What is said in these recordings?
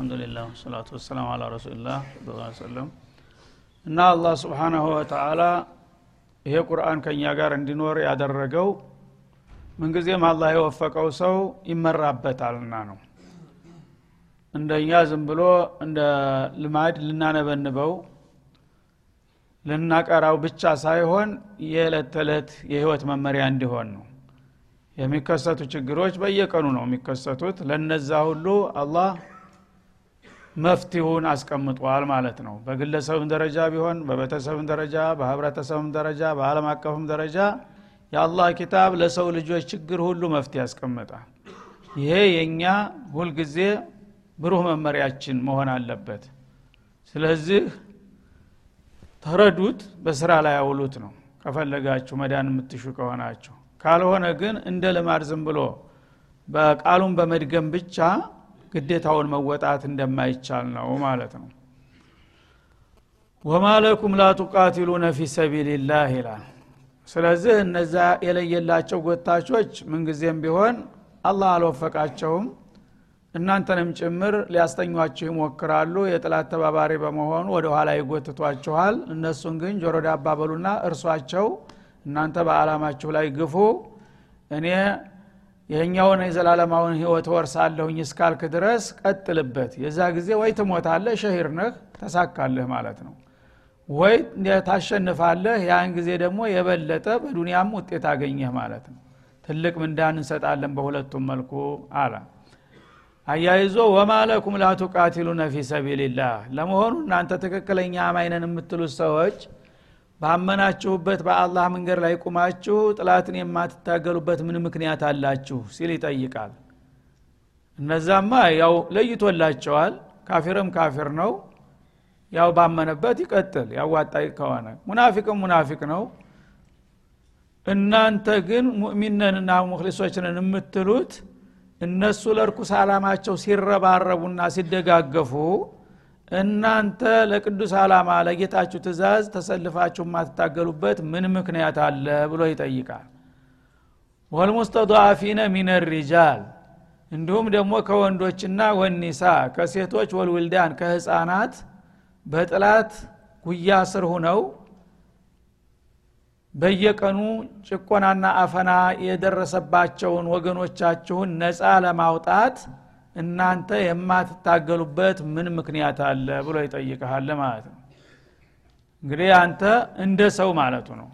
አልሐምዱሊላህ ወሰላቱ ወሰላም አላ ረሱልላህ ሰለም እና አላህ ስብሓናሁ ወተአላ ይሄ ቁርአን ከእኛ ጋር እንዲኖር ያደረገው ምንጊዜም አላህ የወፈቀው ሰው ይመራበታልና ነው። እንደኛ ዝም ብሎ እንደ ልማድ ልናነበንበው ልናቀራው ብቻ ሳይሆን የዕለት ተዕለት የህይወት መመሪያ እንዲሆን ነው። የሚከሰቱ ችግሮች በየቀኑ ነው የሚከሰቱት። ለነዛ ሁሉ አላህ መፍትሁን አስቀምጧል ማለት ነው። በግለሰብም ደረጃ ቢሆን በቤተሰብም ደረጃ በህብረተሰብም ደረጃ በአለም አቀፍም ደረጃ የአላህ ኪታብ ለሰው ልጆች ችግር ሁሉ መፍትሄ ያስቀምጣል ይሄ የእኛ ሁልጊዜ ብሩህ መመሪያችን መሆን አለበት። ስለዚህ ተረዱት በስራ ላይ ያውሉት ነው። ከፈለጋችሁ መዳን የምትሹ ከሆናችሁ። ካልሆነ ግን እንደ ልማድ ዝም ብሎ በቃሉን በመድገም ብቻ ግዴታውን መወጣት እንደማይቻል ነው ማለት ነው። ወማ ለኩም ላ ቱቃቲሉነ ፊ ሰቢልላህ ይላል። ስለዚህ እነዛ የለየላቸው ጎታቾች ምንጊዜም ቢሆን አላህ አልወፈቃቸውም። እናንተንም ጭምር ሊያስተኟችሁ ይሞክራሉ። የጥላት ተባባሪ በመሆኑ ወደ ኋላ ይጎትቷችኋል። እነሱን ግን ጆሮ ዳባ በሉና እርሷቸው እናንተ በአላማችሁ ላይ ግፉ። እኔ ይህኛውን የዘላለማውን ህይወት ወርሳለሁኝ እስካልክ ድረስ ቀጥልበት። የዛ ጊዜ ወይ ትሞታለህ ሸሂር ነህ ተሳካልህ ማለት ነው። ወይ ታሸንፋለህ ያን ጊዜ ደግሞ የበለጠ በዱንያም ውጤት አገኘህ ማለት ነው። ትልቅ ምንዳን እንሰጣለን በሁለቱም መልኩ አለ። አያይዞ ወማለኩም ላ ቱቃቲሉነ ፊ ሰቢልላህ። ለመሆኑ እናንተ ትክክለኛ አማይነን የምትሉት ሰዎች ባመናችሁበት በአላህ መንገድ ላይ ቁማችሁ ጥላትን የማትታገሉበት ምን ምክንያት አላችሁ? ሲል ይጠይቃል። እነዛማ ያው ለይቶላቸዋል። ካፊርም ካፊር ነው። ያው ባመነበት ይቀጥል ያዋጣይ ከሆነ። ሙናፊቅም ሙናፊቅ ነው። እናንተ ግን ሙእሚነንና ሙክሊሶችንን የምትሉት እነሱ ለርኩስ አላማቸው ሲረባረቡና ሲደጋገፉ እናንተ ለቅዱስ አላማ ለጌታችሁ ትእዛዝ ተሰልፋችሁ የማትታገሉበት ምን ምክንያት አለ ብሎ ይጠይቃል። ወልሙስተضዓፊነ ሚን ሪጃል እንዲሁም ደግሞ ከወንዶችና ወኒሳ ከሴቶች ወልውልዳን ከህፃናት በጥላት ጉያ ስር ሁነው በየቀኑ ጭቆናና አፈና የደረሰባቸውን ወገኖቻችሁን ነፃ ለማውጣት እናንተ የማትታገሉበት ምን ምክንያት አለ ብሎ ይጠይቀሃል ማለት ነው። እንግዲህ አንተ እንደ ሰው ማለቱ ነው።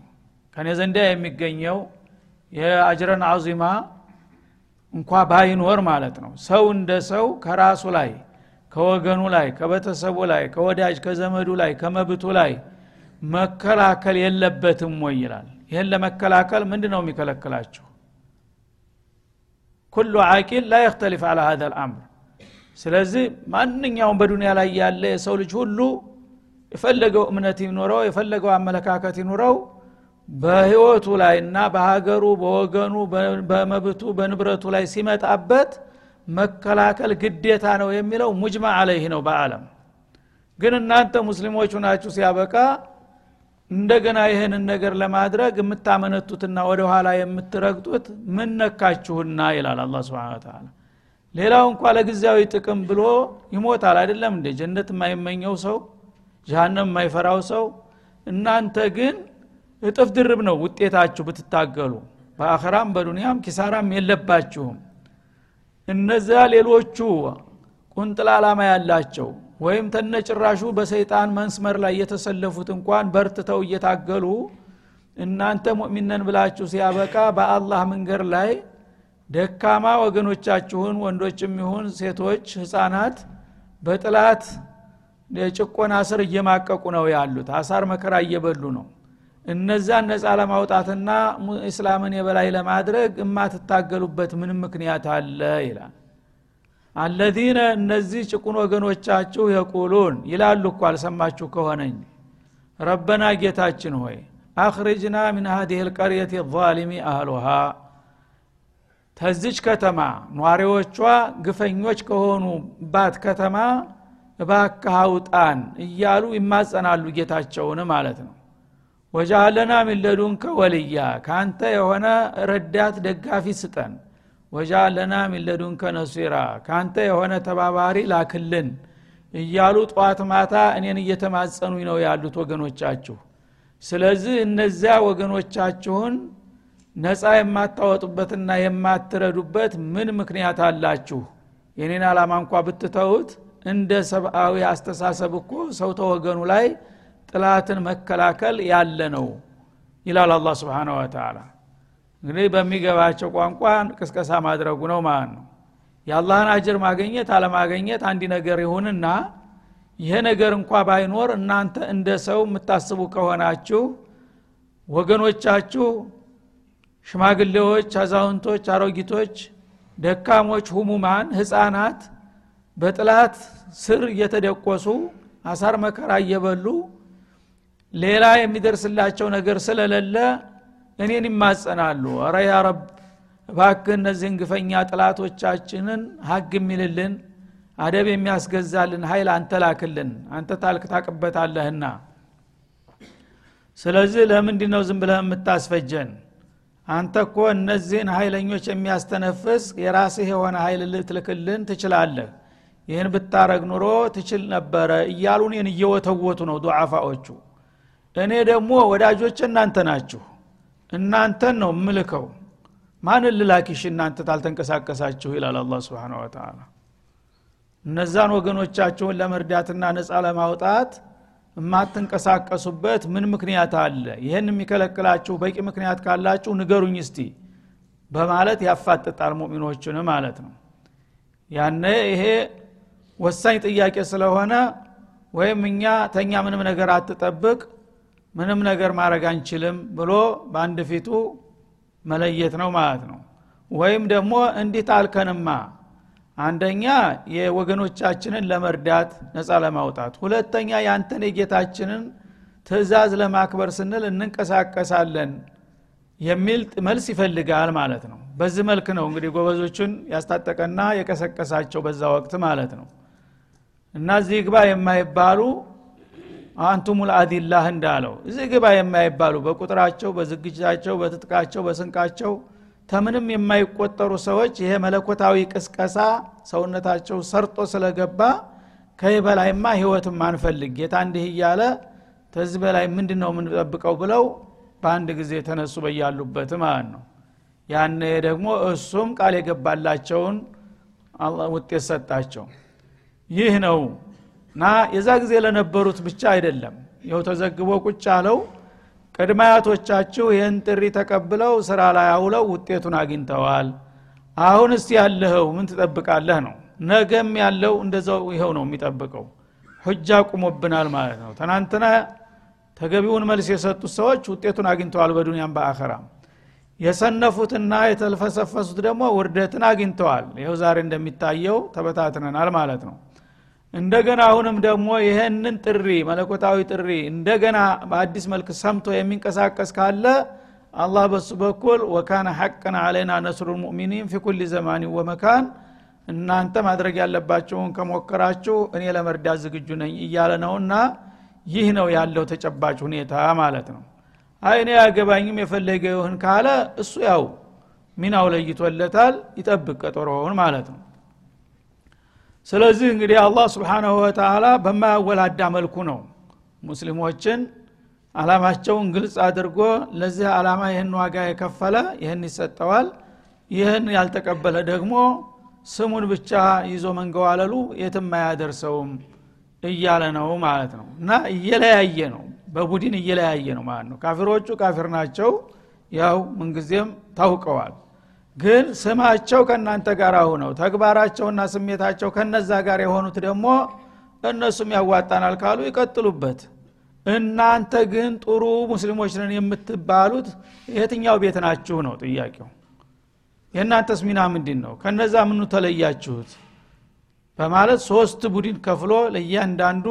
ከኔ ዘንዳ የሚገኘው የአጅረን አዚማ እንኳ ባይኖር ማለት ነው። ሰው እንደ ሰው ከራሱ ላይ ከወገኑ ላይ ከቤተሰቡ ላይ ከወዳጅ ከዘመዱ ላይ ከመብቱ ላይ መከላከል የለበትም ወይ ይላል? ይህን ለመከላከል ምንድ ነው የሚከለክላችሁ ኩሉ አቂል ላ የክተሊፍ አላ ሀዘ ልአምር። ስለዚህ ማንኛውም በዱንያ ላይ ያለ የሰው ልጅ ሁሉ የፈለገው እምነት ይኑረው የፈለገው አመለካከት ይኑረው በህይወቱ ላይ እና በሀገሩ በወገኑ በመብቱ በንብረቱ ላይ ሲመጣበት መከላከል ግዴታ ነው የሚለው ሙጅማ አለይህ ነው በአለም ግን እናንተ ሙስሊሞቹ ናችሁ ሲያበቃ እንደገና ይህንን ነገር ለማድረግ የምታመነቱትና ወደ ኋላ የምትረግጡት ምን ነካችሁና ይላል አላ ስብን ተላ ሌላው እንኳ ለጊዜያዊ ጥቅም ብሎ ይሞታል አይደለም እንደ ጀነት የማይመኘው ሰው ጀሃነም የማይፈራው ሰው። እናንተ ግን እጥፍ ድርብ ነው ውጤታችሁ ብትታገሉ። በአኸራም በዱንያም ኪሳራም የለባችሁም። እነዚያ ሌሎቹ ቁንጥል አላማ ያላቸው ወይም ተነጭራሹ በሰይጣን መስመር ላይ የተሰለፉት እንኳን በርትተው እየታገሉ እናንተ ሙእሚነን ብላችሁ ሲያበቃ በአላህ መንገድ ላይ ደካማ ወገኖቻችሁን ወንዶችም ይሁን ሴቶች ህፃናት በጥላት የጭቆና ስር እየማቀቁ ነው ያሉት። አሳር መከራ እየበሉ ነው። እነዛን ነፃ ለማውጣትና እስላምን የበላይ ለማድረግ የማትታገሉበት ምንም ምክንያት አለ ይላል አለዚነ እነዚህ ጭቁን ወገኖቻችሁ የቁሉን ይላሉ እኮ አልሰማችሁ ከሆነኝ። ረበና ጌታችን ሆይ አክርጅና ምን ሀዲህ ልቀርየት ዛሊሚ አህሉሃ። ተዚች ከተማ ኗሪዎቿ ግፈኞች ከሆኑባት ከተማ እባክህ አውጣን እያሉ ይማጸናሉ ጌታቸውን ማለት ነው። ወጃለና ሚን ለዱንከ ወልያ ከአንተ የሆነ ረዳት ደጋፊ ስጠን ወጃል ለና ሚለዱንከ ነሲራ ካንተ የሆነ ተባባሪ ላክልን እያሉ ጠዋት ማታ እኔን እየተማጸኑኝ ነው ያሉት ወገኖቻችሁ። ስለዚህ እነዚያ ወገኖቻችሁን ነፃ የማታወጡበትና የማትረዱበት ምን ምክንያት አላችሁ? የኔን አላማ እንኳ ብትተውት እንደ ሰብአዊ አስተሳሰብ እኮ ሰው ተወገኑ ላይ ጥላትን መከላከል ያለ ነው ይላል አላ ስብን ወተላ እንግዲህ በሚገባቸው ቋንቋ ቅስቀሳ ማድረጉ ነው ማለት ነው። የአላህን አጅር ማገኘት አለማገኘት አንድ ነገር ይሁንና ይሄ ነገር እንኳ ባይኖር እናንተ እንደ ሰው የምታስቡ ከሆናችሁ ወገኖቻችሁ ሽማግሌዎች አዛውንቶች አሮጊቶች ደካሞች ሁሙማን ህፃናት በጥላት ስር እየተደቆሱ አሳር መከራ እየበሉ ሌላ የሚደርስላቸው ነገር ስለሌለ እኔን ይማጸናሉ። አረ ያ ረብ እባክህ እነዚህን ግፈኛ ጥላቶቻችንን ሀግ የሚልልን አደብ የሚያስገዛልን ኃይል አንተ ላክልን። አንተ ታልክ ታቅበታለህና። ስለዚህ ለምንድ ነው ዝም ብለህ የምታስፈጀን? አንተ እኮ እነዚህን ኃይለኞች የሚያስተነፍስ የራስህ የሆነ ኃይል ልትልክልን ትችላለህ። ይህን ብታረግ ኑሮ ትችል ነበረ እያሉ እኔን እየወተወቱ ነው ዱዓፋዎቹ። እኔ ደግሞ ወዳጆች እናንተ ናችሁ እናንተን ነው ምልከው ማንን ልላኪሽ እናንተ ታልተንቀሳቀሳችሁ? ይላል አላ ስብን ወተላ እነዛን ወገኖቻችሁን ለመርዳትና ነፃ ለማውጣት የማትንቀሳቀሱበት ምን ምክንያት አለ? ይህን የሚከለክላችሁ በቂ ምክንያት ካላችሁ ንገሩኝ እስቲ በማለት ያፋጥጣል ሙሚኖችን ማለት ነው። ያነ ይሄ ወሳኝ ጥያቄ ስለሆነ ወይም እኛ ተኛ ምንም ነገር አትጠብቅ ምንም ነገር ማድረግ አንችልም ብሎ በአንድ ፊቱ መለየት ነው ማለት ነው። ወይም ደግሞ እንዲህ ታልከንማ አንደኛ የወገኖቻችንን ለመርዳት ነፃ ለማውጣት ሁለተኛ ያንተን የጌታችንን ትእዛዝ ለማክበር ስንል እንንቀሳቀሳለን የሚል መልስ ይፈልጋል ማለት ነው። በዚህ መልክ ነው እንግዲህ ጎበዞቹን ያስታጠቀና የቀሰቀሳቸው በዛ ወቅት ማለት ነው። እና እዚህ ግባ የማይባሉ አንቱሙል አዲላህ እንዳለው እዚህ ግባ የማይባሉ በቁጥራቸው በዝግጅታቸው በትጥቃቸው በስንቃቸው ተምንም የማይቆጠሩ ሰዎች ይሄ መለኮታዊ ቅስቀሳ ሰውነታቸው ሰርጦ ስለገባ ከዚህ በላይማ ህይወትም አንፈልግ። ጌታ እንዲህ እያለ ተዚህ በላይ ምንድን ነው የምንጠብቀው ብለው በአንድ ጊዜ ተነሱ በያሉበት ማለት ነው። ያነ ደግሞ እሱም ቃል የገባላቸውን ውጤት ሰጣቸው። ይህ ነው እና የዛ ጊዜ ለነበሩት ብቻ አይደለም። ይኸው ተዘግቦ ቁጭ አለው። ቅድማያቶቻችሁ ይህን ጥሪ ተቀብለው ስራ ላይ አውለው ውጤቱን አግኝተዋል። አሁን እስቲ ያለኸው ምን ትጠብቃለህ ነው? ነገም ያለው እንደዛው ይኸው ነው የሚጠብቀው። ሁጃ ቁሞብናል ማለት ነው። ትናንትና ተገቢውን መልስ የሰጡት ሰዎች ውጤቱን አግኝተዋል በዱንያም በአኸራም። የሰነፉትና የተልፈሰፈሱት ደግሞ ውርደትን አግኝተዋል። ይኸው ዛሬ እንደሚታየው ተበታትነናል ማለት ነው እንደገና አሁንም ደግሞ ይህንን ጥሪ መለኮታዊ ጥሪ እንደገና በአዲስ መልክ ሰምቶ የሚንቀሳቀስ ካለ አላህ በሱ በኩል ወካነ ሐቅን አለና ነስሩ ልሙእሚኒን ፊ ኩል ዘማን ወመካን እናንተ ማድረግ ያለባቸውን ከሞከራችሁ እኔ ለመርዳት ዝግጁ ነኝ እያለ ነውና ይህ ነው ያለው ተጨባጭ ሁኔታ ማለት ነው። አይ እኔ አያገባኝም የፈለገ ይሁን ካለ እሱ ያው ሚናው ለይቶለታል ይጠብቅ ቀጠሮውን ማለት ነው ስለዚህ እንግዲህ አላህ ስብሓናሁ ወተላ በማያወላዳ መልኩ ነው ሙስሊሞችን አላማቸውን ግልጽ አድርጎ ለዚህ አላማ ይህን ዋጋ የከፈለ ይህን ይሰጠዋል ይህን ያልተቀበለ ደግሞ ስሙን ብቻ ይዞ መንገዋለሉ የትም አያደርሰውም እያለ ነው ማለት ነው። እና እየለያየ ነው በቡድን እየለያየ ነው ማለት ነው። ካፊሮቹ ካፊር ናቸው። ያው ምንጊዜም ታውቀዋል ግን ስማቸው ከእናንተ ጋር ሁነው ተግባራቸውና ስሜታቸው ከነዛ ጋር የሆኑት ደግሞ እነሱም ያዋጣናል ካሉ ይቀጥሉበት። እናንተ ግን ጥሩ ሙስሊሞች ነን የምትባሉት የትኛው ቤት ናችሁ ነው ጥያቄው። የእናንተስ ሚና ምንድን ነው ከነዛ ምኑ ተለያችሁት? በማለት ሶስት ቡድን ከፍሎ ለእያንዳንዱ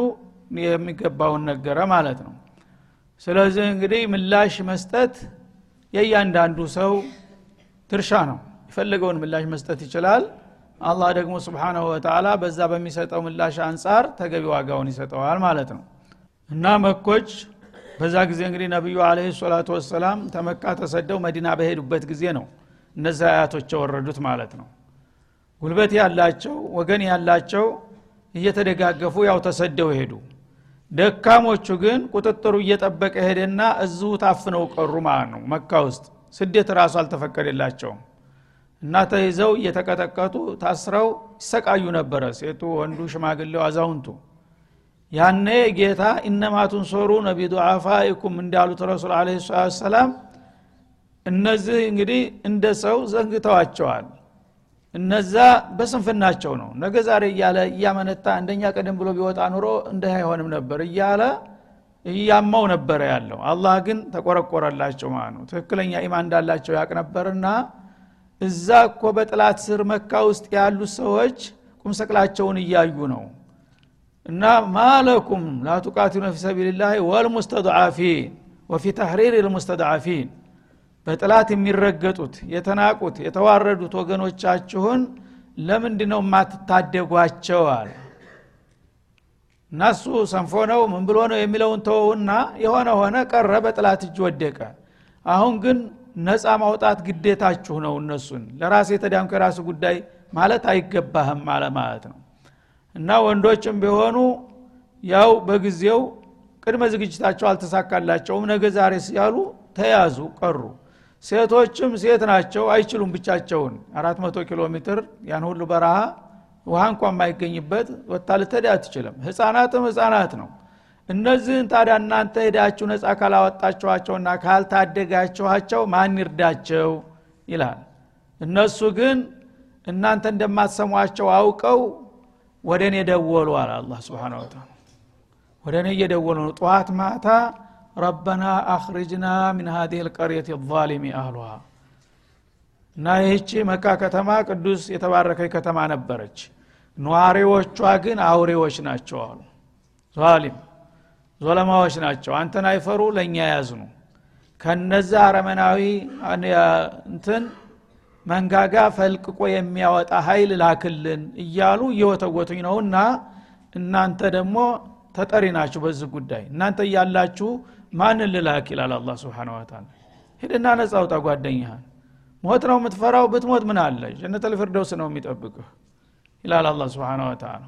የሚገባውን ነገረ ማለት ነው። ስለዚህ እንግዲህ ምላሽ መስጠት የእያንዳንዱ ሰው ድርሻ ነው። የፈለገውን ምላሽ መስጠት ይችላል። አላህ ደግሞ ስብሓናሁ ወተላ በዛ በሚሰጠው ምላሽ አንጻር ተገቢ ዋጋውን ይሰጠዋል ማለት ነው። እና መኮች በዛ ጊዜ እንግዲህ ነቢዩ አለህ ሰላቱ ወሰላም ተመካ ተሰደው መዲና በሄዱበት ጊዜ ነው እነዚህ አያቶች የወረዱት ማለት ነው። ጉልበት ያላቸው ወገን ያላቸው እየተደጋገፉ ያው ተሰደው ሄዱ። ደካሞቹ ግን ቁጥጥሩ እየጠበቀ ሄደና እዚሁ ታፍነው ቀሩ ማለት ነው መካ ውስጥ ስደት ራሱ አልተፈቀደላቸውም። እና ተይዘው እየተቀጠቀጡ ታስረው ይሰቃዩ ነበረ። ሴቱ ወንዱ ሽማግሌው አዛውንቱ። ያኔ ጌታ ኢነማቱን ሶሩ ነቢ ዱዓፋኢኩም እንዳሉት ረሱል አለ ሰላም እነዚህ እንግዲህ እንደ ሰው ዘንግተዋቸዋል። እነዛ በስንፍናቸው ነው። ነገ ዛሬ እያለ እያመነታ እንደኛ ቀደም ብሎ ቢወጣ ኑሮ እንዲህ አይሆንም ነበር እያለ እያማው ነበረ ያለው። አላህ ግን ተቆረቆረላቸው ማለት ነው። ትክክለኛ ኢማን እንዳላቸው ያቅ ነበርና እዛ እኮ በጥላት ስር መካ ውስጥ ያሉ ሰዎች ቁምሰቅላቸውን እያዩ ነው። እና ማለኩም ላቱቃቲሉነ ፊ ሰቢልላህ ወልሙስተድዓፊን ወፊ ተሕሪር ልሙስተድዓፊን በጥላት የሚረገጡት የተናቁት የተዋረዱት ወገኖቻችሁን ለምንድ ነው የማትታደጓቸው እናሱ ሰንፎ ነው ምን ብሎ ነው የሚለውን ተወውና የሆነ ሆነ ቀረ በጥላት እጅ ወደቀ። አሁን ግን ነፃ ማውጣት ግዴታችሁ ነው እነሱን። ለራሴ የተዳንኩ የራሱ ጉዳይ ማለት አይገባህም አለ ማለት ነው። እና ወንዶችም ቢሆኑ ያው በጊዜው ቅድመ ዝግጅታቸው አልተሳካላቸውም። ነገ ዛሬ ሲያሉ ተያዙ ቀሩ። ሴቶችም ሴት ናቸው አይችሉም ብቻቸውን። አራት መቶ ኪሎ ሜትር ያን ሁሉ በረሃ ውሃ እንኳ የማይገኝበት ወታ ልትሄድ አትችልም። ህፃናትም ህፃናት ነው። እነዚህን ታዲያ እናንተ ሄዳችሁ ነፃ ካላወጣችኋቸውና ካልታደጋችኋቸው ማን ይርዳቸው ይላል። እነሱ ግን እናንተ እንደማትሰሟቸው አውቀው ወደ እኔ ደወሉ አለ አላ ስብን ወተላ ወደ እኔ እየደወሉ ነው። ጠዋት ማታ ረበና አኽርጅና ምን ሀዲህ ልቀርየት ዛሊሚ አህሉሃ እና ይህቺ መካ ከተማ ቅዱስ የተባረከች ከተማ ነበረች ነዋሪዎቿ ግን አውሬዎች ናቸው አሉ። ዛሊም ዞለማዎች ናቸው። አንተን አይፈሩ ለእኛ ያዝኑ። ከነዛ አረመናዊ እንትን መንጋጋ ፈልቅቆ የሚያወጣ ኃይል ላክልን እያሉ እየወተወቱኝ ነውና እናንተ ደግሞ ተጠሪ ናችሁ በዚህ ጉዳይ። እናንተ እያላችሁ ማንን ልላክ ይላል አላ ስብን ወተላ ሂድና ነጻ አውጣ ጓደኛህን። ሞት ነው የምትፈራው? ብትሞት ምን አለ ጀነተ ልፍርደውስ ነው የሚጠብቅህ ይላል አላ ስብን ወተላ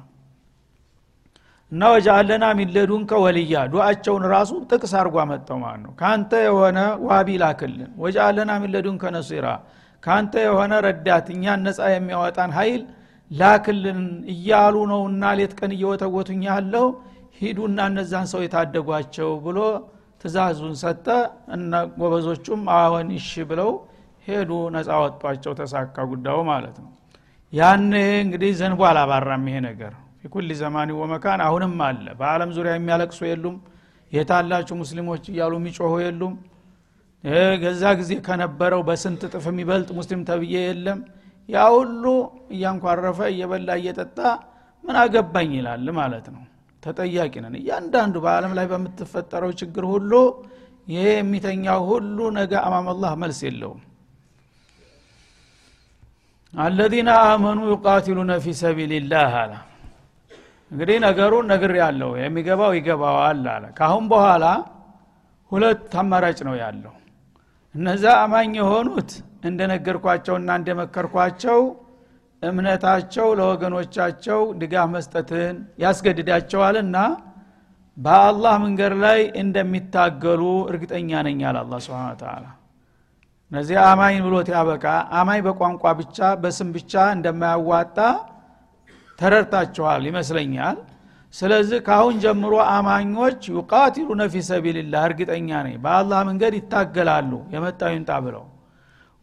እና ወጃአለና ሚለዱንከ ወልያ ዱአቸውን ራሱ ጥቅስ አርጓ መጠው ማለት ነው። ከአንተ የሆነ ዋቢ ላክልን። واجعل لنا من لدنك نصيرا ከአንተ የሆነ ረዳት እኛን ነፃ የሚያወጣን ኃይል ላክልን እያሉ ነውና ሌት ቀን እየወተወቱኝ ያለው ሂዱና እነዛን ሰው የታደጓቸው ብሎ ትእዛዙን ሰጠ። እነ ጎበዞቹም አዎን እሺ ብለው ሄዱ ነፃ ወጧቸው ተሳካ ጉዳዩ ማለት ነው ያን እንግዲህ ዘንቦ አላባራም ይሄ ነገር። في كل زمان ومكان አሁንም አለ። በአለም ዙሪያ የሚያለቅሱ የሉም። የታላችሁ ሙስሊሞች እያሉ የሚጮሁ የሉም። ገዛ ጊዜ ከነበረው በስንት ጥፍ የሚበልጥ ሙስሊም ተብዬ የለም። ያ ሁሉ እያንኳረፈ እየበላ እየጠጣ ምን አገባኝ ይላል ማለት ነው። ተጠያቂ ነን። እያንዳንዱ በአለም ላይ በምትፈጠረው ችግር ሁሉ ይሄ የሚተኛው ሁሉ ነገ አማመላህ መልስ የለውም አለዚነ አመኑ ዩቃቲሉነ ፊ ሰቢልላህ አለ። እንግዲህ ነገሩን ነግር ያለው የሚገባው ይገባዋል አለ። ካሁን በኋላ ሁለት አማራጭ ነው ያለው። እነዛ አማኝ የሆኑት እንደነገርኳቸውና እንደመከርኳቸው እምነታቸው ለወገኖቻቸው ድጋፍ መስጠትን ያስገድዳቸዋልና በአላህ መንገድ ላይ እንደሚታገሉ እርግጠኛ ነኝ አለ አላ ስብን ተላ እነዚህ አማኝ ብሎት ያበቃ አማኝ በቋንቋ ብቻ በስም ብቻ እንደማያዋጣ ተረድታችኋል ይመስለኛል። ስለዚህ ካሁን ጀምሮ አማኞች ዩቃቲሉነ ፊ ሰቢልላህ እርግጠኛ ነኝ በአላህ መንገድ ይታገላሉ። የመጣው ይምጣ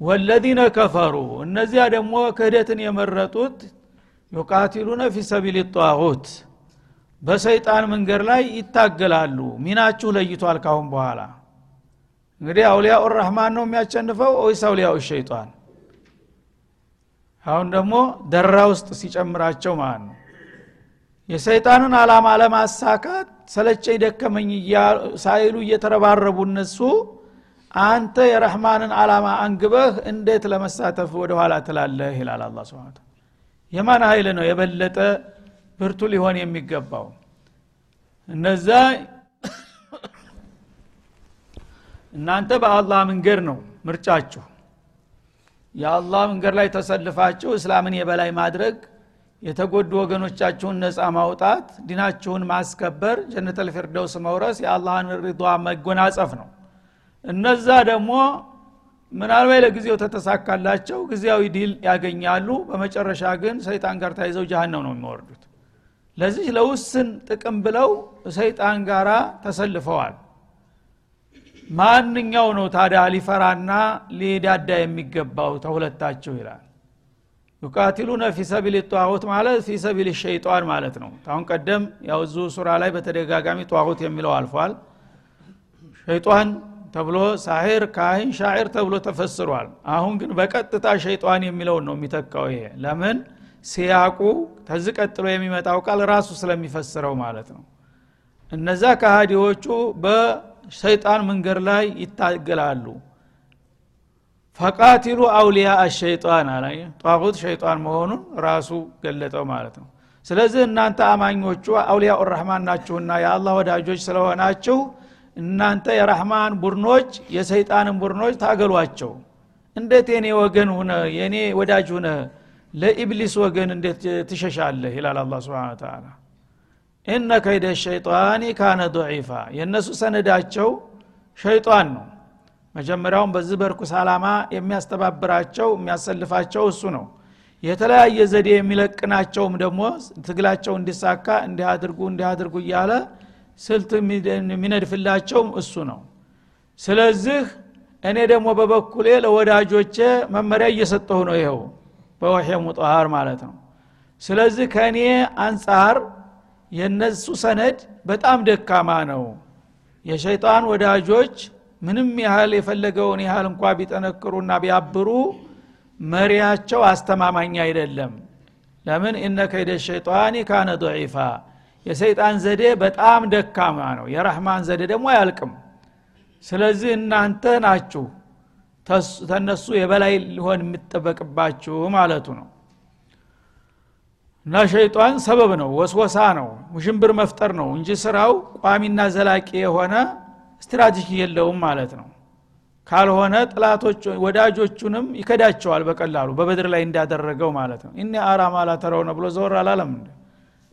ወለዚነ ከፈሩ እነዚያ ደግሞ ክህደትን የመረጡት ዩቃቲሉነ ፊ ሰቢል ጣሁት በሰይጣን መንገድ ላይ ይታገላሉ። ሚናችሁ ለይቷል ካሁን በኋላ እንግዲህ አውሊያኡ ረህማን ነው የሚያሸንፈው ወይስ አውሊያኡ ሸይጣን? አሁን ደግሞ ደራ ውስጥ ሲጨምራቸው ማለት ነው። የሰይጣንን አላማ ለማሳካት ሰለቸኝ ደከመኝ ሳይሉ እየተረባረቡ እነሱ አንተ የረህማንን አላማ አንግበህ እንዴት ለመሳተፍ ወደ ኋላ ትላለህ? ይላል አላ ስብን የማን ኃይል ነው የበለጠ ብርቱ ሊሆን የሚገባው? እነዛ እናንተ በአላህ መንገድ ነው ምርጫችሁ። የአላህ መንገድ ላይ ተሰልፋችሁ እስላምን የበላይ ማድረግ የተጎዱ ወገኖቻችሁን ነፃ ማውጣት ዲናችሁን ማስከበር جنة الفردوس መውረስ የአላህን رضا መጎናጸፍ ነው። እነዛ ደግሞ ምናልባት ለጊዜው ተተሳካላቸው ጊዜያዊ ድል ያገኛሉ። በመጨረሻ ግን ሰይጣን ጋር ታይዘው ጀሃነም ነው የሚወርዱት። ለዚህ ለውስን ጥቅም ብለው ሰይጣን ጋር ተሰልፈዋል ማንኛው ነው ታዲያ ሊፈራና ሊዳዳ የሚገባው ተሁለታቸው ይላል። ዩቃቲሉነ ፊ ሰቢል ጧሁት ማለት ፊ ሰቢል ሸይጣን ማለት ነው። አሁን ቀደም ያው እዙ ሱራ ላይ በተደጋጋሚ ጧሁት የሚለው አልፏል። ሸይጣን ተብሎ ሳሒር ካህን ሻዒር ተብሎ ተፈስሯል። አሁን ግን በቀጥታ ሸይጣን የሚለውን ነው የሚተካው ይሄ። ለምን? ሲያቁ ተዝ ቀጥሎ የሚመጣው ቃል ራሱ ስለሚፈስረው ማለት ነው። እነዛ ከሃዲዎቹ በሸይጣን መንገድ ላይ ይታገላሉ። ፈቃቲሉ አውሊያ አሸይጣን አላ ጧቁት ሸይጣን መሆኑን ራሱ ገለጠው ማለት ነው። ስለዚህ እናንተ አማኞቹ አውሊያ ረህማን ናችሁና የአላህ ወዳጆች ስለሆናችሁ እናንተ የረህማን ቡድኖች የሰይጣንን ቡድኖች ታገሏቸው። እንዴት የኔ ወገን ሁነ የኔ ወዳጅ ሁነ ለኢብሊስ ወገን እንዴት ትሸሻለህ? ይላል አላ ስብን ተላ ኢነ ከይደ ሸይጣኒ ካነ ضዒፋ የእነሱ ሰነዳቸው ሸይጣን ነው። መጀመሪያውም በዚህ በርኩስ አላማ የሚያስተባብራቸው የሚያሰልፋቸው እሱ ነው። የተለያየ ዘዴ የሚለቅናቸውም ደግሞ ትግላቸው እንዲሳካ እንዲህ አድርጉ እያለ ስልት የሚነድፍላቸውም እሱ ነው። ስለዚህ እኔ ደግሞ በበኩሌ ለወዳጆቼ መመሪያ እየሰጠሁ ነው ይኸው በወሄ ሙጠሃር ማለት ነው። ስለዚህ ከእኔ አንጻር የነሱ ሰነድ በጣም ደካማ ነው። የሸይጣን ወዳጆች ምንም ያህል የፈለገውን ያህል እንኳ ቢጠነክሩና ቢያብሩ መሪያቸው አስተማማኝ አይደለም። ለምን? እነ ከይደ ሸይጣኒ ካነ ضዒፋ የሰይጣን ዘዴ በጣም ደካማ ነው። የረህማን ዘዴ ደግሞ አያልቅም። ስለዚህ እናንተ ናችሁ ተነሱ የበላይ ሊሆን የሚጠበቅባችሁ ማለቱ ነው እና ሸይጣን ሰበብ ነው ወስወሳ ነው ውሽንብር መፍጠር ነው እንጂ ስራው ቋሚና ዘላቂ የሆነ ስትራቴጂ የለውም ማለት ነው። ካልሆነ ጥላቶች ወዳጆቹንም ይከዳቸዋል በቀላሉ በበድር ላይ እንዳደረገው ማለት ነው። እኒ አራ ማላ ተረውነ ብሎ ዘወር አላለም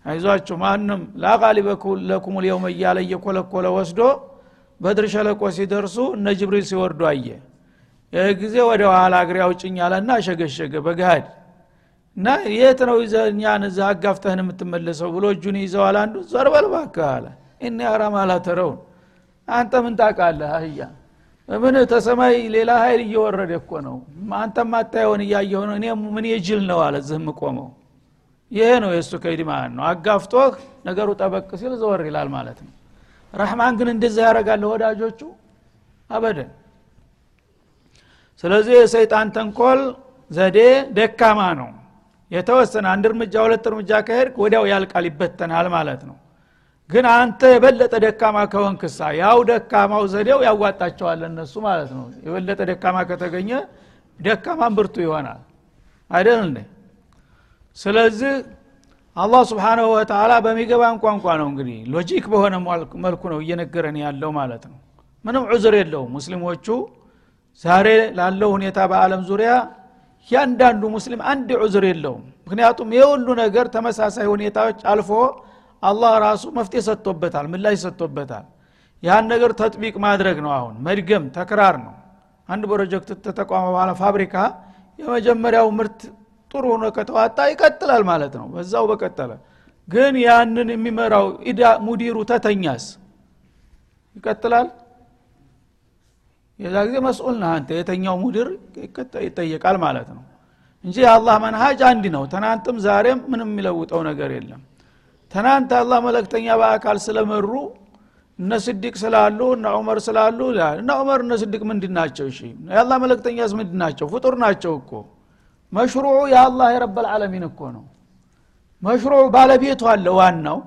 አይዟችሁ ማንም ላቃሊበኩ ለኩም ልየውም እያለ እየኮለኮለ ወስዶ በድር ሸለቆ ሲደርሱ እነ ጅብሪል ሲወርዱ አየ። ይህ ጊዜ ወደ ኋላ እግሬ አውጭኝ አለና አሸገሸገ በገሃድ እና የት ነው እኛን እዛ አጋፍተህን የምትመለሰው ብሎ እጁን ይዘዋል አንዱ። ዞርበል እባክህ አለ። እኒ አራ ማላ ተረውን አንተ ምን ታውቃለህ አህያ? ምን ተሰማይ ሌላ ሀይል እየወረደ እኮ ነው። አንተ ማታየውን እያየሁ ነው። እኔ ምን የጅል ነው አለ ዝህ ቆመው ይሄ ነው የእሱ ከይድ ማለት ነው። አጋፍቶህ ነገሩ ጠበቅ ሲል ዘወር ይላል ማለት ነው። ረህማን ግን እንደዛ ያደረጋለ ወዳጆቹ አበደን። ስለዚህ የሰይጣን ተንኮል ዘዴ ደካማ ነው የተወሰነ አንድ እርምጃ ሁለት እርምጃ ከሄድክ ወዲያው ያልቃል ይበተናል ማለት ነው። ግን አንተ የበለጠ ደካማ ከሆንክሳ ያው ደካማው ዘዴው ያዋጣቸዋል እነሱ ማለት ነው። የበለጠ ደካማ ከተገኘ ደካማን ብርቱ ይሆናል። አይደል እንዴ? ስለዚህ አላህ سبحانه وتعالى በሚገባን ቋንቋ ነው እንግዲህ logic በሆነ መልኩ ነው እየነገረን ያለው ማለት ነው። ምንም عذر የለውም። ሙስሊሞቹ ዛሬ ላለው ሁኔታ በአለም ዙሪያ እያንዳንዱ ሙስሊም አንድ عذر የለውም። ምክንያቱም ይህ ሁሉ ነገር ተመሳሳይ ሁኔታዎች አልፎ አላህ ራሱ መፍትሄ ሰጥቶበታል ምላሽ ሰጥቶበታል። ያን ነገር تطبيق ማድረግ ነው። አሁን መድገም تكرار ነው። አንድ ፕሮጀክት ተተቋመ በኋላ ፋብሪካ የመጀመሪያው ምርት ጥሩ ሆኖ ከተዋጣ ይቀጥላል ማለት ነው። በዛው በቀጠለ። ግን ያንን የሚመራው ኢዳ ሙዲሩ ተተኛስ? ይቀጥላል የዛ ጊዜ መስኡል ነህ አንተ የተኛው ሙዲር ይጠየቃል ማለት ነው። እንጂ የአላህ መንሃጅ አንድ ነው። ትናንትም ዛሬም ምንም የሚለውጠው ነገር የለም። ትናንት አላህ መለክተኛ በአካል ስለመሩ እነ ስዲቅ ስላሉ እነ ዑመር ስላሉ እነ ዑመር እነ ስዲቅ ምንድን ናቸው? እሺ የአላህ መለክተኛስ ምንድን ናቸው? ፍጡር ናቸው እኮ። መሽሩዑ የአላህ የረበል ዓለሚን እኮ ነው። መሽሩዑ ባለቤቱ አለ ዋናው።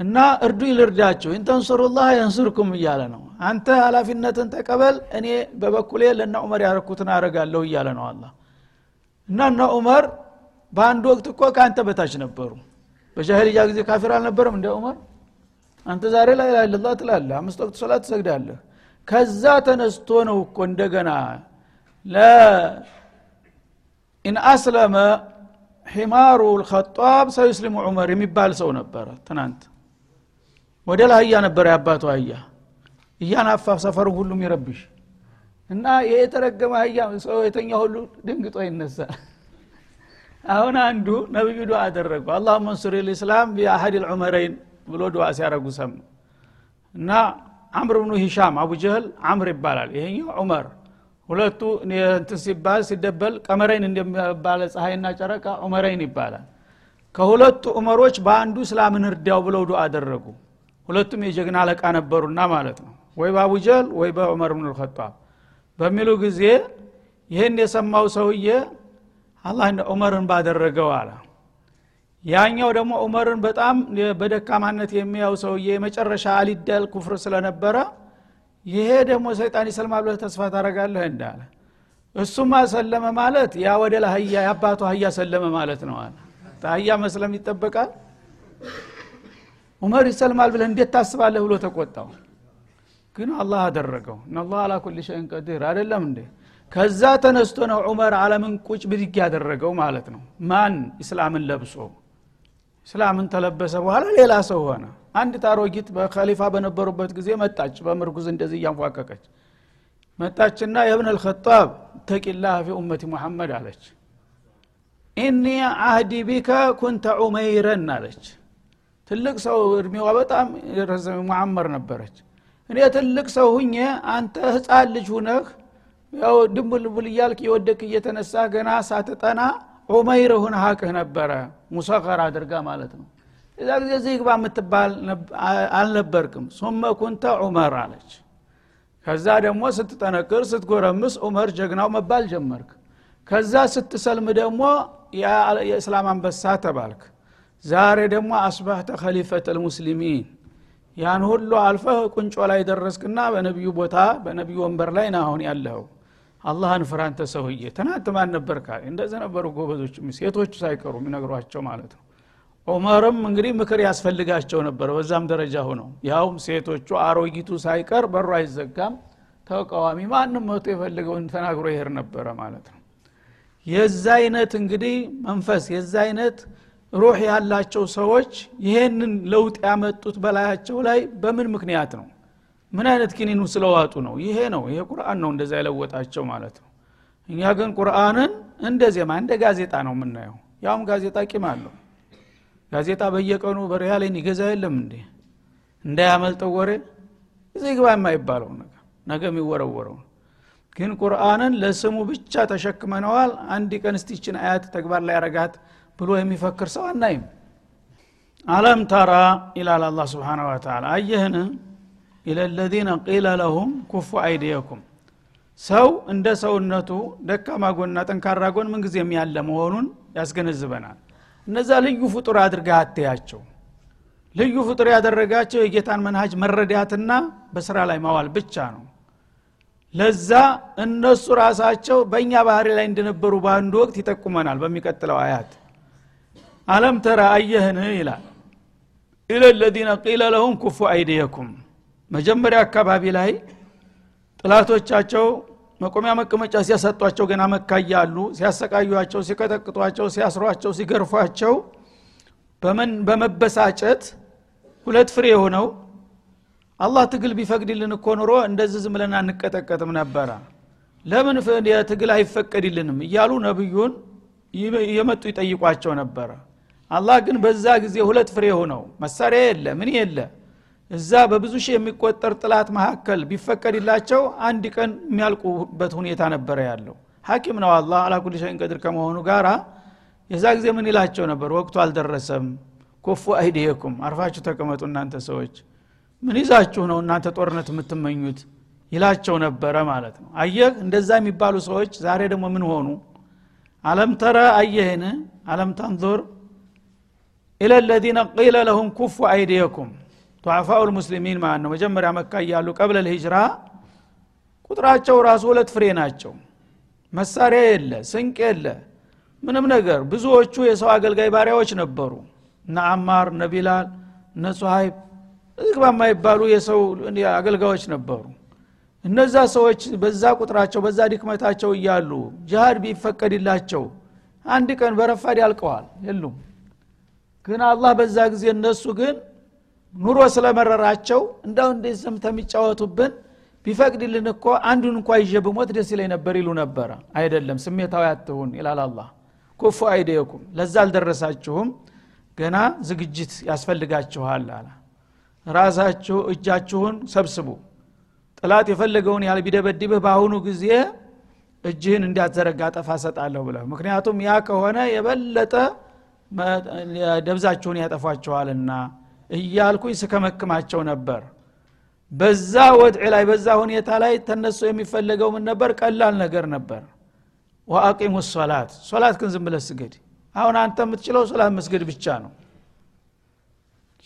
እና እርዱ ልርዳቸው ኢንተንሱሩላህ የንሱርኩም እያለ ነው አንተ ሀላፊነትን ተቀበል እኔ በበኩሌ ለእነ ዑመር ያረኩትን አረጋለሁ እያለ ነው አላ እና እነ ዑመር በአንድ ወቅት እኮ ከአንተ በታች ነበሩ። በጃሂልያ ጊዜ ካፊር አልነበረም እንደ ዑመር? አንተ ዛሬ ላይ ላላ ትላለህ አምስት ወቅት ሶላት ትሰግዳለህ። ከዛ ተነስቶ ነው እኮ እንደገና إن أسلم حمار الخطاب سيسلم عمر የሚባል ሰው ነበረ ትናንት። ወደ ለአህያ ነበረ የአባቱ አህያ እያናፋ ሰፈሩ ሁሉም ይረብሽ እና የተረገመ አህያ ሰው የተኛ ሁሉ ድንግጦ ይነሳል። አሁን አንዱ ነቢዩ ዱዓ አደረጉ። አላሁመ እንሱር ልእስላም ቢአሀድ ልዑመረይን ብሎ ዱዓ ሲያደረጉ ሰሙ። እና አምር ብኑ ሂሻም አቡ ጀህል አምር ይባላል። ይሄኛው ዑመር። ሁለቱ እንትን ሲባል ሲደበል ቀመረይን እንደሚባለ ፀሐይና ጨረቃ ዑመረይን ይባላል። ከሁለቱ ዑመሮች በአንዱ እስላምን እርዳው ብለው ዱዓ አደረጉ። ሁለቱም የጀግና አለቃ ነበሩና ማለት ነው ወይ በአቡ ጀህል ወይ በዑመር ብኑ ልከጣብ በሚሉ ጊዜ ይህን የሰማው ሰውዬ አላህ ዑመርን ባደረገው አለ። ያኛው ደግሞ ዑመርን በጣም በደካማነት የሚያው ሰውዬ የመጨረሻ አሊዳል ኩፍር ስለነበረ ይሄ ደግሞ ሰይጣን ይሰልማል ብለህ ተስፋ ታደረጋለህ እንዳለ። እሱማ ሰለመ ማለት ያ ወደ ለህያ የአባቱ አህያ ሰለመ ማለት ነው አለ። አህያ መስለም ይጠበቃል? ዑመር ይሰልማል ብለህ እንዴት ታስባለህ ብሎ ተቆጣው ግን አላህ አደረገው። እናላህ አላ ኩል ሸይን ቀዲር አይደለም እንዴ? ከዛ ተነስቶ ነው ዑመር አለምን ቁጭ ብድግ ያደረገው ማለት ነው። ማን? እስላምን ለብሶ። እስላምን ተለበሰ በኋላ ሌላ ሰው ሆነ። አንድ ታሮጊት በከሊፋ በነበሩበት ጊዜ መጣች በምርጉዝ እንደዚህ እያንፏቀቀች። መጣችና የብን አልኸጣብ ተቂላህ ፊ ኡመቲ ሙሐመድ አለች። ኢኒ አህዲ ቢከ ኩንተ ዑመይረን አለች። ትልቅ ሰው እድሜዋ በጣም ሙዓመር ነበረች እኔ ትልቅ ሰው ሁኜ አንተ ህፃን ልጅ ሁነህ ያው ድንቡልቡል እያልክ የወደክ እየተነሳ ገና ሳትጠና ዑመይር ሁን ሀቅህ ነበረ። ሙሰኸር አድርጋ ማለት ነው። እዛ ጊዜ እዚህ የምትባል አልነበርክም። ሱመ ኩንተ ዑመር አለች። ከዛ ደግሞ ስትጠነቅር ስትጎረምስ ዑመር ጀግናው መባል ጀመርክ። ከዛ ስትሰልም ደግሞ የእስላም አንበሳ ተባልክ። ዛሬ ደግሞ አስባህተ ከሊፈት ልሙስሊሚን ያን ሁሉ አልፈህ ቁንጮ ላይ ደረስክና በነቢዩ ቦታ በነቢዩ ወንበር ላይ ና አሁን ያለኸው። አላህን ፍራንተ ሰውዬ። ትናንት ማን ነበር ካ እንደዚህ ነበሩ ጎበዞች ሴቶቹ ሳይቀሩ የሚነግሯቸው ማለት ነው። ዑመርም እንግዲህ ምክር ያስፈልጋቸው ነበር በዛም ደረጃ ሆነው ያውም ሴቶቹ አሮጊቱ ሳይቀር በሩ አይዘጋም። ተቃዋሚ ማንም መቶ የፈልገውን ተናግሮ ይሄር ነበረ ማለት ነው። የዛ አይነት እንግዲህ መንፈስ የዛ አይነት ሩህ ያላቸው ሰዎች ይሄንን ለውጥ ያመጡት በላያቸው ላይ በምን ምክንያት ነው? ምን አይነት ኪኒኑ ስለዋጡ ነው? ይሄ ነው። ይሄ ቁርአን ነው እንደዛ የለወጣቸው ማለት ነው። እኛ ግን ቁርአንን እንደ ዜማ እንደ ጋዜጣ ነው የምናየው። ያውም ጋዜጣ ቂም አለው። ጋዜጣ በየቀኑ በሪያሌን ይገዛ የለም እንዴ? እንዳያመልጠው ወሬ እዚህ ግባ የማይባለው ነገር ነገ የሚወረወረው ግን ቁርአንን ለስሙ ብቻ ተሸክመነዋል። አንድ ቀን ስቲችን አያት ተግባር ላይ ያረጋት ብሎ የሚፈክር ሰው አናይም። አለም ተራ ይላል አላ ስብሓን ወተላ አየህን? ኢለለዚነ ቂለ ለሁም ኩፉ አይዲየኩም። ሰው እንደ ሰውነቱ ደካማ ጎንና ጠንካራ ጎን ምንጊዜም ያለ መሆኑን ያስገነዝበናል። እነዛ ልዩ ፍጡር አድርገህ አትያቸው። ልዩ ፍጡር ያደረጋቸው የጌታን መንሃጅ መረዳትና በስራ ላይ ማዋል ብቻ ነው። ለዛ እነሱ ራሳቸው በእኛ ባህሪ ላይ እንደነበሩ በአንድ ወቅት ይጠቁመናል በሚቀጥለው አያት አለም ተራ አየህን? ይላል። ኢለ ለዚነ ቂለ ለሁም ኩፉ አይዲየኩም። መጀመሪያ አካባቢ ላይ ጥላቶቻቸው መቆሚያ መቀመጫ ሲያሰጧቸው ገና መካ እያሉ ሲያሰቃዩቸው ሲቀጠቅጧቸው ሲያስሯቸው ሲገርፏቸው በመበሳጨት ሁለት ፍሬ የሆነው አላህ ትግል ቢፈቅድልን እኮ ኑሮ እንደዚህ ዝም ብለን አንቀጠቀጥም ነበረ። ለምን ትግል አይፈቀድልንም እያሉ ነብዩን የመጡ ይጠይቋቸው ነበረ አላህ ግን በዛ ጊዜ ሁለት ፍሬ ሆነው መሳሪያ የለ ምን የለ። እዛ በብዙ ሺህ የሚቆጠር ጥላት መካከል ቢፈቀድላቸው አንድ ቀን የሚያልቁበት ሁኔታ ነበረ ያለው። ሐኪም ነው አላህ አላኩል ሸይን ቀድር ከመሆኑ ጋራ የዛ ጊዜ ምን ይላቸው ነበር? ወቅቱ አልደረሰም። ኮፉ አይዲየኩም። አርፋችሁ ተቀመጡ እናንተ ሰዎች። ምን ይዛችሁ ነው እናንተ ጦርነት የምትመኙት? ይላቸው ነበረ ማለት ነው። አየህ እንደዛ የሚባሉ ሰዎች ዛሬ ደግሞ ምን ሆኑ? አለም ተረ አየህን? አለም ተንظር ኢለ ለዚነ ቂለ ለሁም ኩፉ አይዲየኩም ዱዓፋኡ ልሙስሊሚን ማለት ነው መጀመሪያ መካ እያሉ ቀብለ ልሂጅራ ቁጥራቸው ራሱ ሁለት ፍሬ ናቸው መሳሪያ የለ ስንቅ የለ ምንም ነገር ብዙዎቹ የሰው አገልጋይ ባሪያዎች ነበሩ እነ አማር እነ ቢላል እነ ሱሀይብ እግባ የማይባሉ የሰው አገልጋዮች ነበሩ እነዛ ሰዎች በዛ ቁጥራቸው በዛ ድክመታቸው እያሉ ጅሃድ ቢፈቀድላቸው አንድ ቀን በረፋድ ያልቀዋል። የሉም ግን አላህ በዛ ጊዜ እነሱ ግን ኑሮ ስለመረራቸው እንዳው እንደ ዘምተ የሚጫወቱብን ቢፈቅድልን እኮ አንዱን እንኳ ይዤ ብሞት ደስ ይለኝ ነበር ይሉ ነበረ። አይደለም ስሜታዊ አትሁን ይላል አላህ። ኩፉ አይደየኩም ለዛ አልደረሳችሁም ገና ዝግጅት ያስፈልጋችኋል አለ። ራሳችሁ እጃችሁን ሰብስቡ። ጥላት የፈለገውን ያህል ቢደበድብህ በአሁኑ ጊዜ እጅህን እንዲያዘረጋ ጠፋ ሰጣለሁ ብለህ። ምክንያቱም ያ ከሆነ የበለጠ ደብዛችሁን ያጠፏቸዋልና እያልኩኝ ስከመክማቸው ነበር። በዛ ወድዕ ላይ በዛ ሁኔታ ላይ ተነሱ የሚፈለገው ምን ነበር? ቀላል ነገር ነበር። ወአቂሙ ሶላት። ሶላት ግን ዝም ብለህ አሁን አንተ የምትችለው ሶላት መስገድ ብቻ ነው።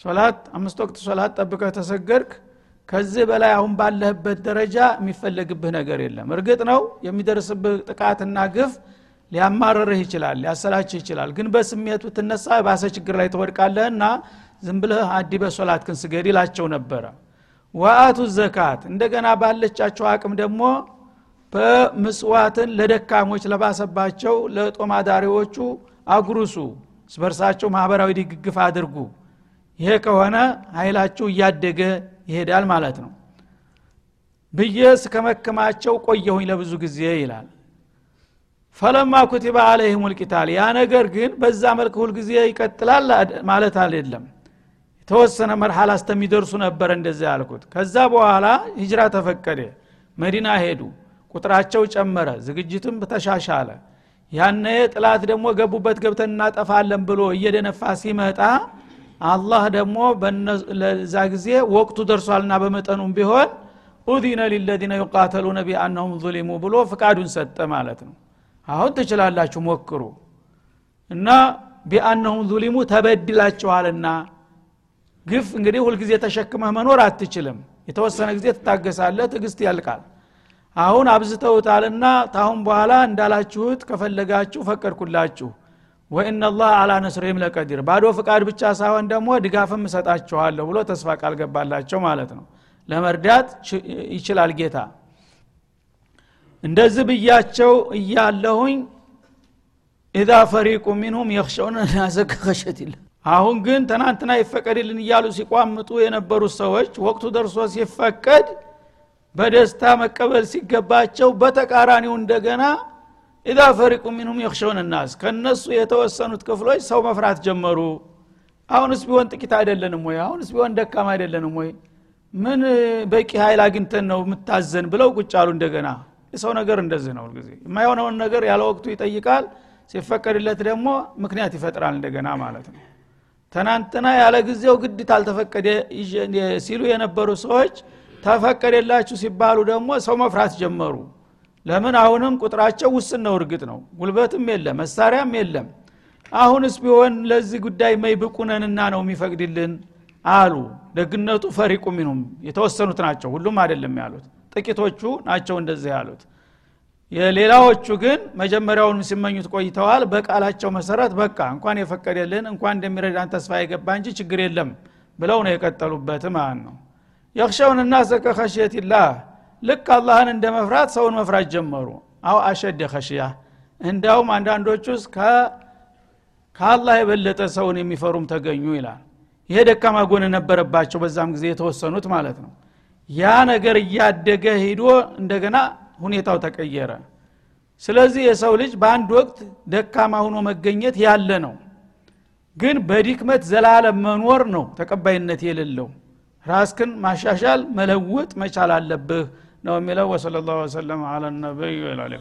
ሶላት አምስት ወቅት ሶላት ጠብቀህ ተሰገድክ። ከዚህ በላይ አሁን ባለህበት ደረጃ የሚፈለግብህ ነገር የለም። እርግጥ ነው የሚደርስብህ ጥቃትና ግፍ ሊያማረርህ ይችላል ሊያሰላችህ ይችላል። ግን በስሜቱ ትነሳ ባሰ ችግር ላይ ትወድቃለህና ዝም ብለህ አዲበ ሶላት ክን ስገድ ይላቸው ነበረ። ወአቱ ዘካት እንደገና ባለቻቸው አቅም ደግሞ በምጽዋትን ለደካሞች ለባሰባቸው ለጦማዳሪዎቹ አጉርሱ ስበርሳቸው ማህበራዊ ድግግፍ አድርጉ። ይሄ ከሆነ ኃይላችሁ እያደገ ይሄዳል ማለት ነው። ብዬ እስከመክማቸው ቆየሁኝ ለብዙ ጊዜ ይላል ፈለማ ኩቲበ አለይህም ልቂታል ያ ነገር ግን በዛ መልክ ሁልጊዜ ይቀጥላል ማለት አይደለም። የተወሰነ መርሐላ እስተሚደርሱ ነበር እንደዚያ ያልኩት። ከዛ በኋላ ሂጅራ ተፈቀደ መዲና ሄዱ ቁጥራቸው ጨመረ ዝግጅትም ተሻሻለ። ያነ ጥላት ደግሞ ገቡበት ገብተን እናጠፋለን ብሎ እየደነፋ ሲመጣ አላህ ደግሞ ለዛ ጊዜ ወቅቱ ደርሷልና በመጠኑም ቢሆን ኡዚነ ሊለዚነ ዩቃተሉነ ቢአነሁም ظሊሙ ብሎ ፍቃዱን ሰጠ ማለት ነው አሁን ትችላላችሁ ሞክሩ። እና ቢአነሁም ዙሊሙ ተበድላችኋልና ግፍ እንግዲህ ሁልጊዜ ተሸክመህ መኖር አትችልም። የተወሰነ ጊዜ ትታገሳለህ ትግስት ያልቃል። አሁን አብዝተውታልና ታሁን በኋላ እንዳላችሁት ከፈለጋችሁ ፈቀድኩላችሁ። ወኢናላህ አላ ነስርህም ለቀዲር። ባዶ ፍቃድ ብቻ ሳይሆን ደግሞ ድጋፍም እሰጣችኋለሁ ብሎ ተስፋ ቃል ገባላቸው ማለት ነው። ለመርዳት ይችላል ጌታ እንደዚህ ብያቸው እያለሁኝ ኢዛ ፈሪቁ ሚንሁም የክሸውነ ናሰ አሁን ግን ትናንትና ይፈቀድልን እያሉ ሲቋምጡ የነበሩት ሰዎች ወቅቱ ደርሶ ሲፈቀድ በደስታ መቀበል ሲገባቸው በተቃራኒው እንደገና ኢዛ ፈሪቁ ሚንሁም የክሸውን ናስ ከእነሱ የተወሰኑት ክፍሎች ሰው መፍራት ጀመሩ። አሁንስ ቢሆን ጥቂት አይደለንም ወይ? አሁንስ ቢሆን ደካማ አይደለንም ወይ? ምን በቂ ኃይል አግኝተን ነው የምታዘን? ብለው ቁጭ አሉ እንደገና የሰው ነገር እንደዚህ ነው ጊዜ የማይሆነውን ነገር ያለ ወቅቱ ይጠይቃል ሲፈቀድለት ደግሞ ምክንያት ይፈጥራል እንደገና ማለት ነው። ትናንትና ያለ ጊዜው ግድ ታልተፈቀደ ሲሉ የነበሩ ሰዎች ተፈቀደላችሁ ሲባሉ ደግሞ ሰው መፍራት ጀመሩ። ለምን? አሁንም ቁጥራቸው ውስን ነው እርግጥ ነው። ጉልበትም የለም መሳሪያም የለም። አሁንስ ቢሆን ለዚህ ጉዳይ መይ ብቁነንና ነው የሚፈቅድልን? አሉ። ደግነቱ ፈሪቁ ሚኑም የተወሰኑት ናቸው ሁሉም አይደለም ያሉት ጥቂቶቹ ናቸው እንደዚህ ያሉት። የሌላዎቹ ግን መጀመሪያውን ሲመኙት ቆይተዋል። በቃላቸው መሰረት በቃ እንኳን የፈቀደልን እንኳን እንደሚረዳን ተስፋ የገባ እንጂ ችግር የለም ብለው ነው የቀጠሉበት ማለት ነው። የክሸውን ናሰ ከኸሽየትላህ ልክ አላህን እንደ መፍራት ሰውን መፍራት ጀመሩ። አው አሸድ ከሽያ እንዲያውም አንዳንዶቹ ውስጥ ከአላህ የበለጠ ሰውን የሚፈሩም ተገኙ ይላል። ይሄ ደካማ ጎን ነበረባቸው በዛም ጊዜ የተወሰኑት ማለት ነው ያ ነገር እያደገ ሂዶ እንደገና ሁኔታው ተቀየረ። ስለዚህ የሰው ልጅ በአንድ ወቅት ደካማ ሆኖ መገኘት ያለ ነው። ግን በዲክመት ዘላለም መኖር ነው ተቀባይነት የሌለው። ራስክን ማሻሻል መለወጥ መቻል አለብህ ነው የሚለው። ወሰለ ላሁ ወሰለም አላ ይላል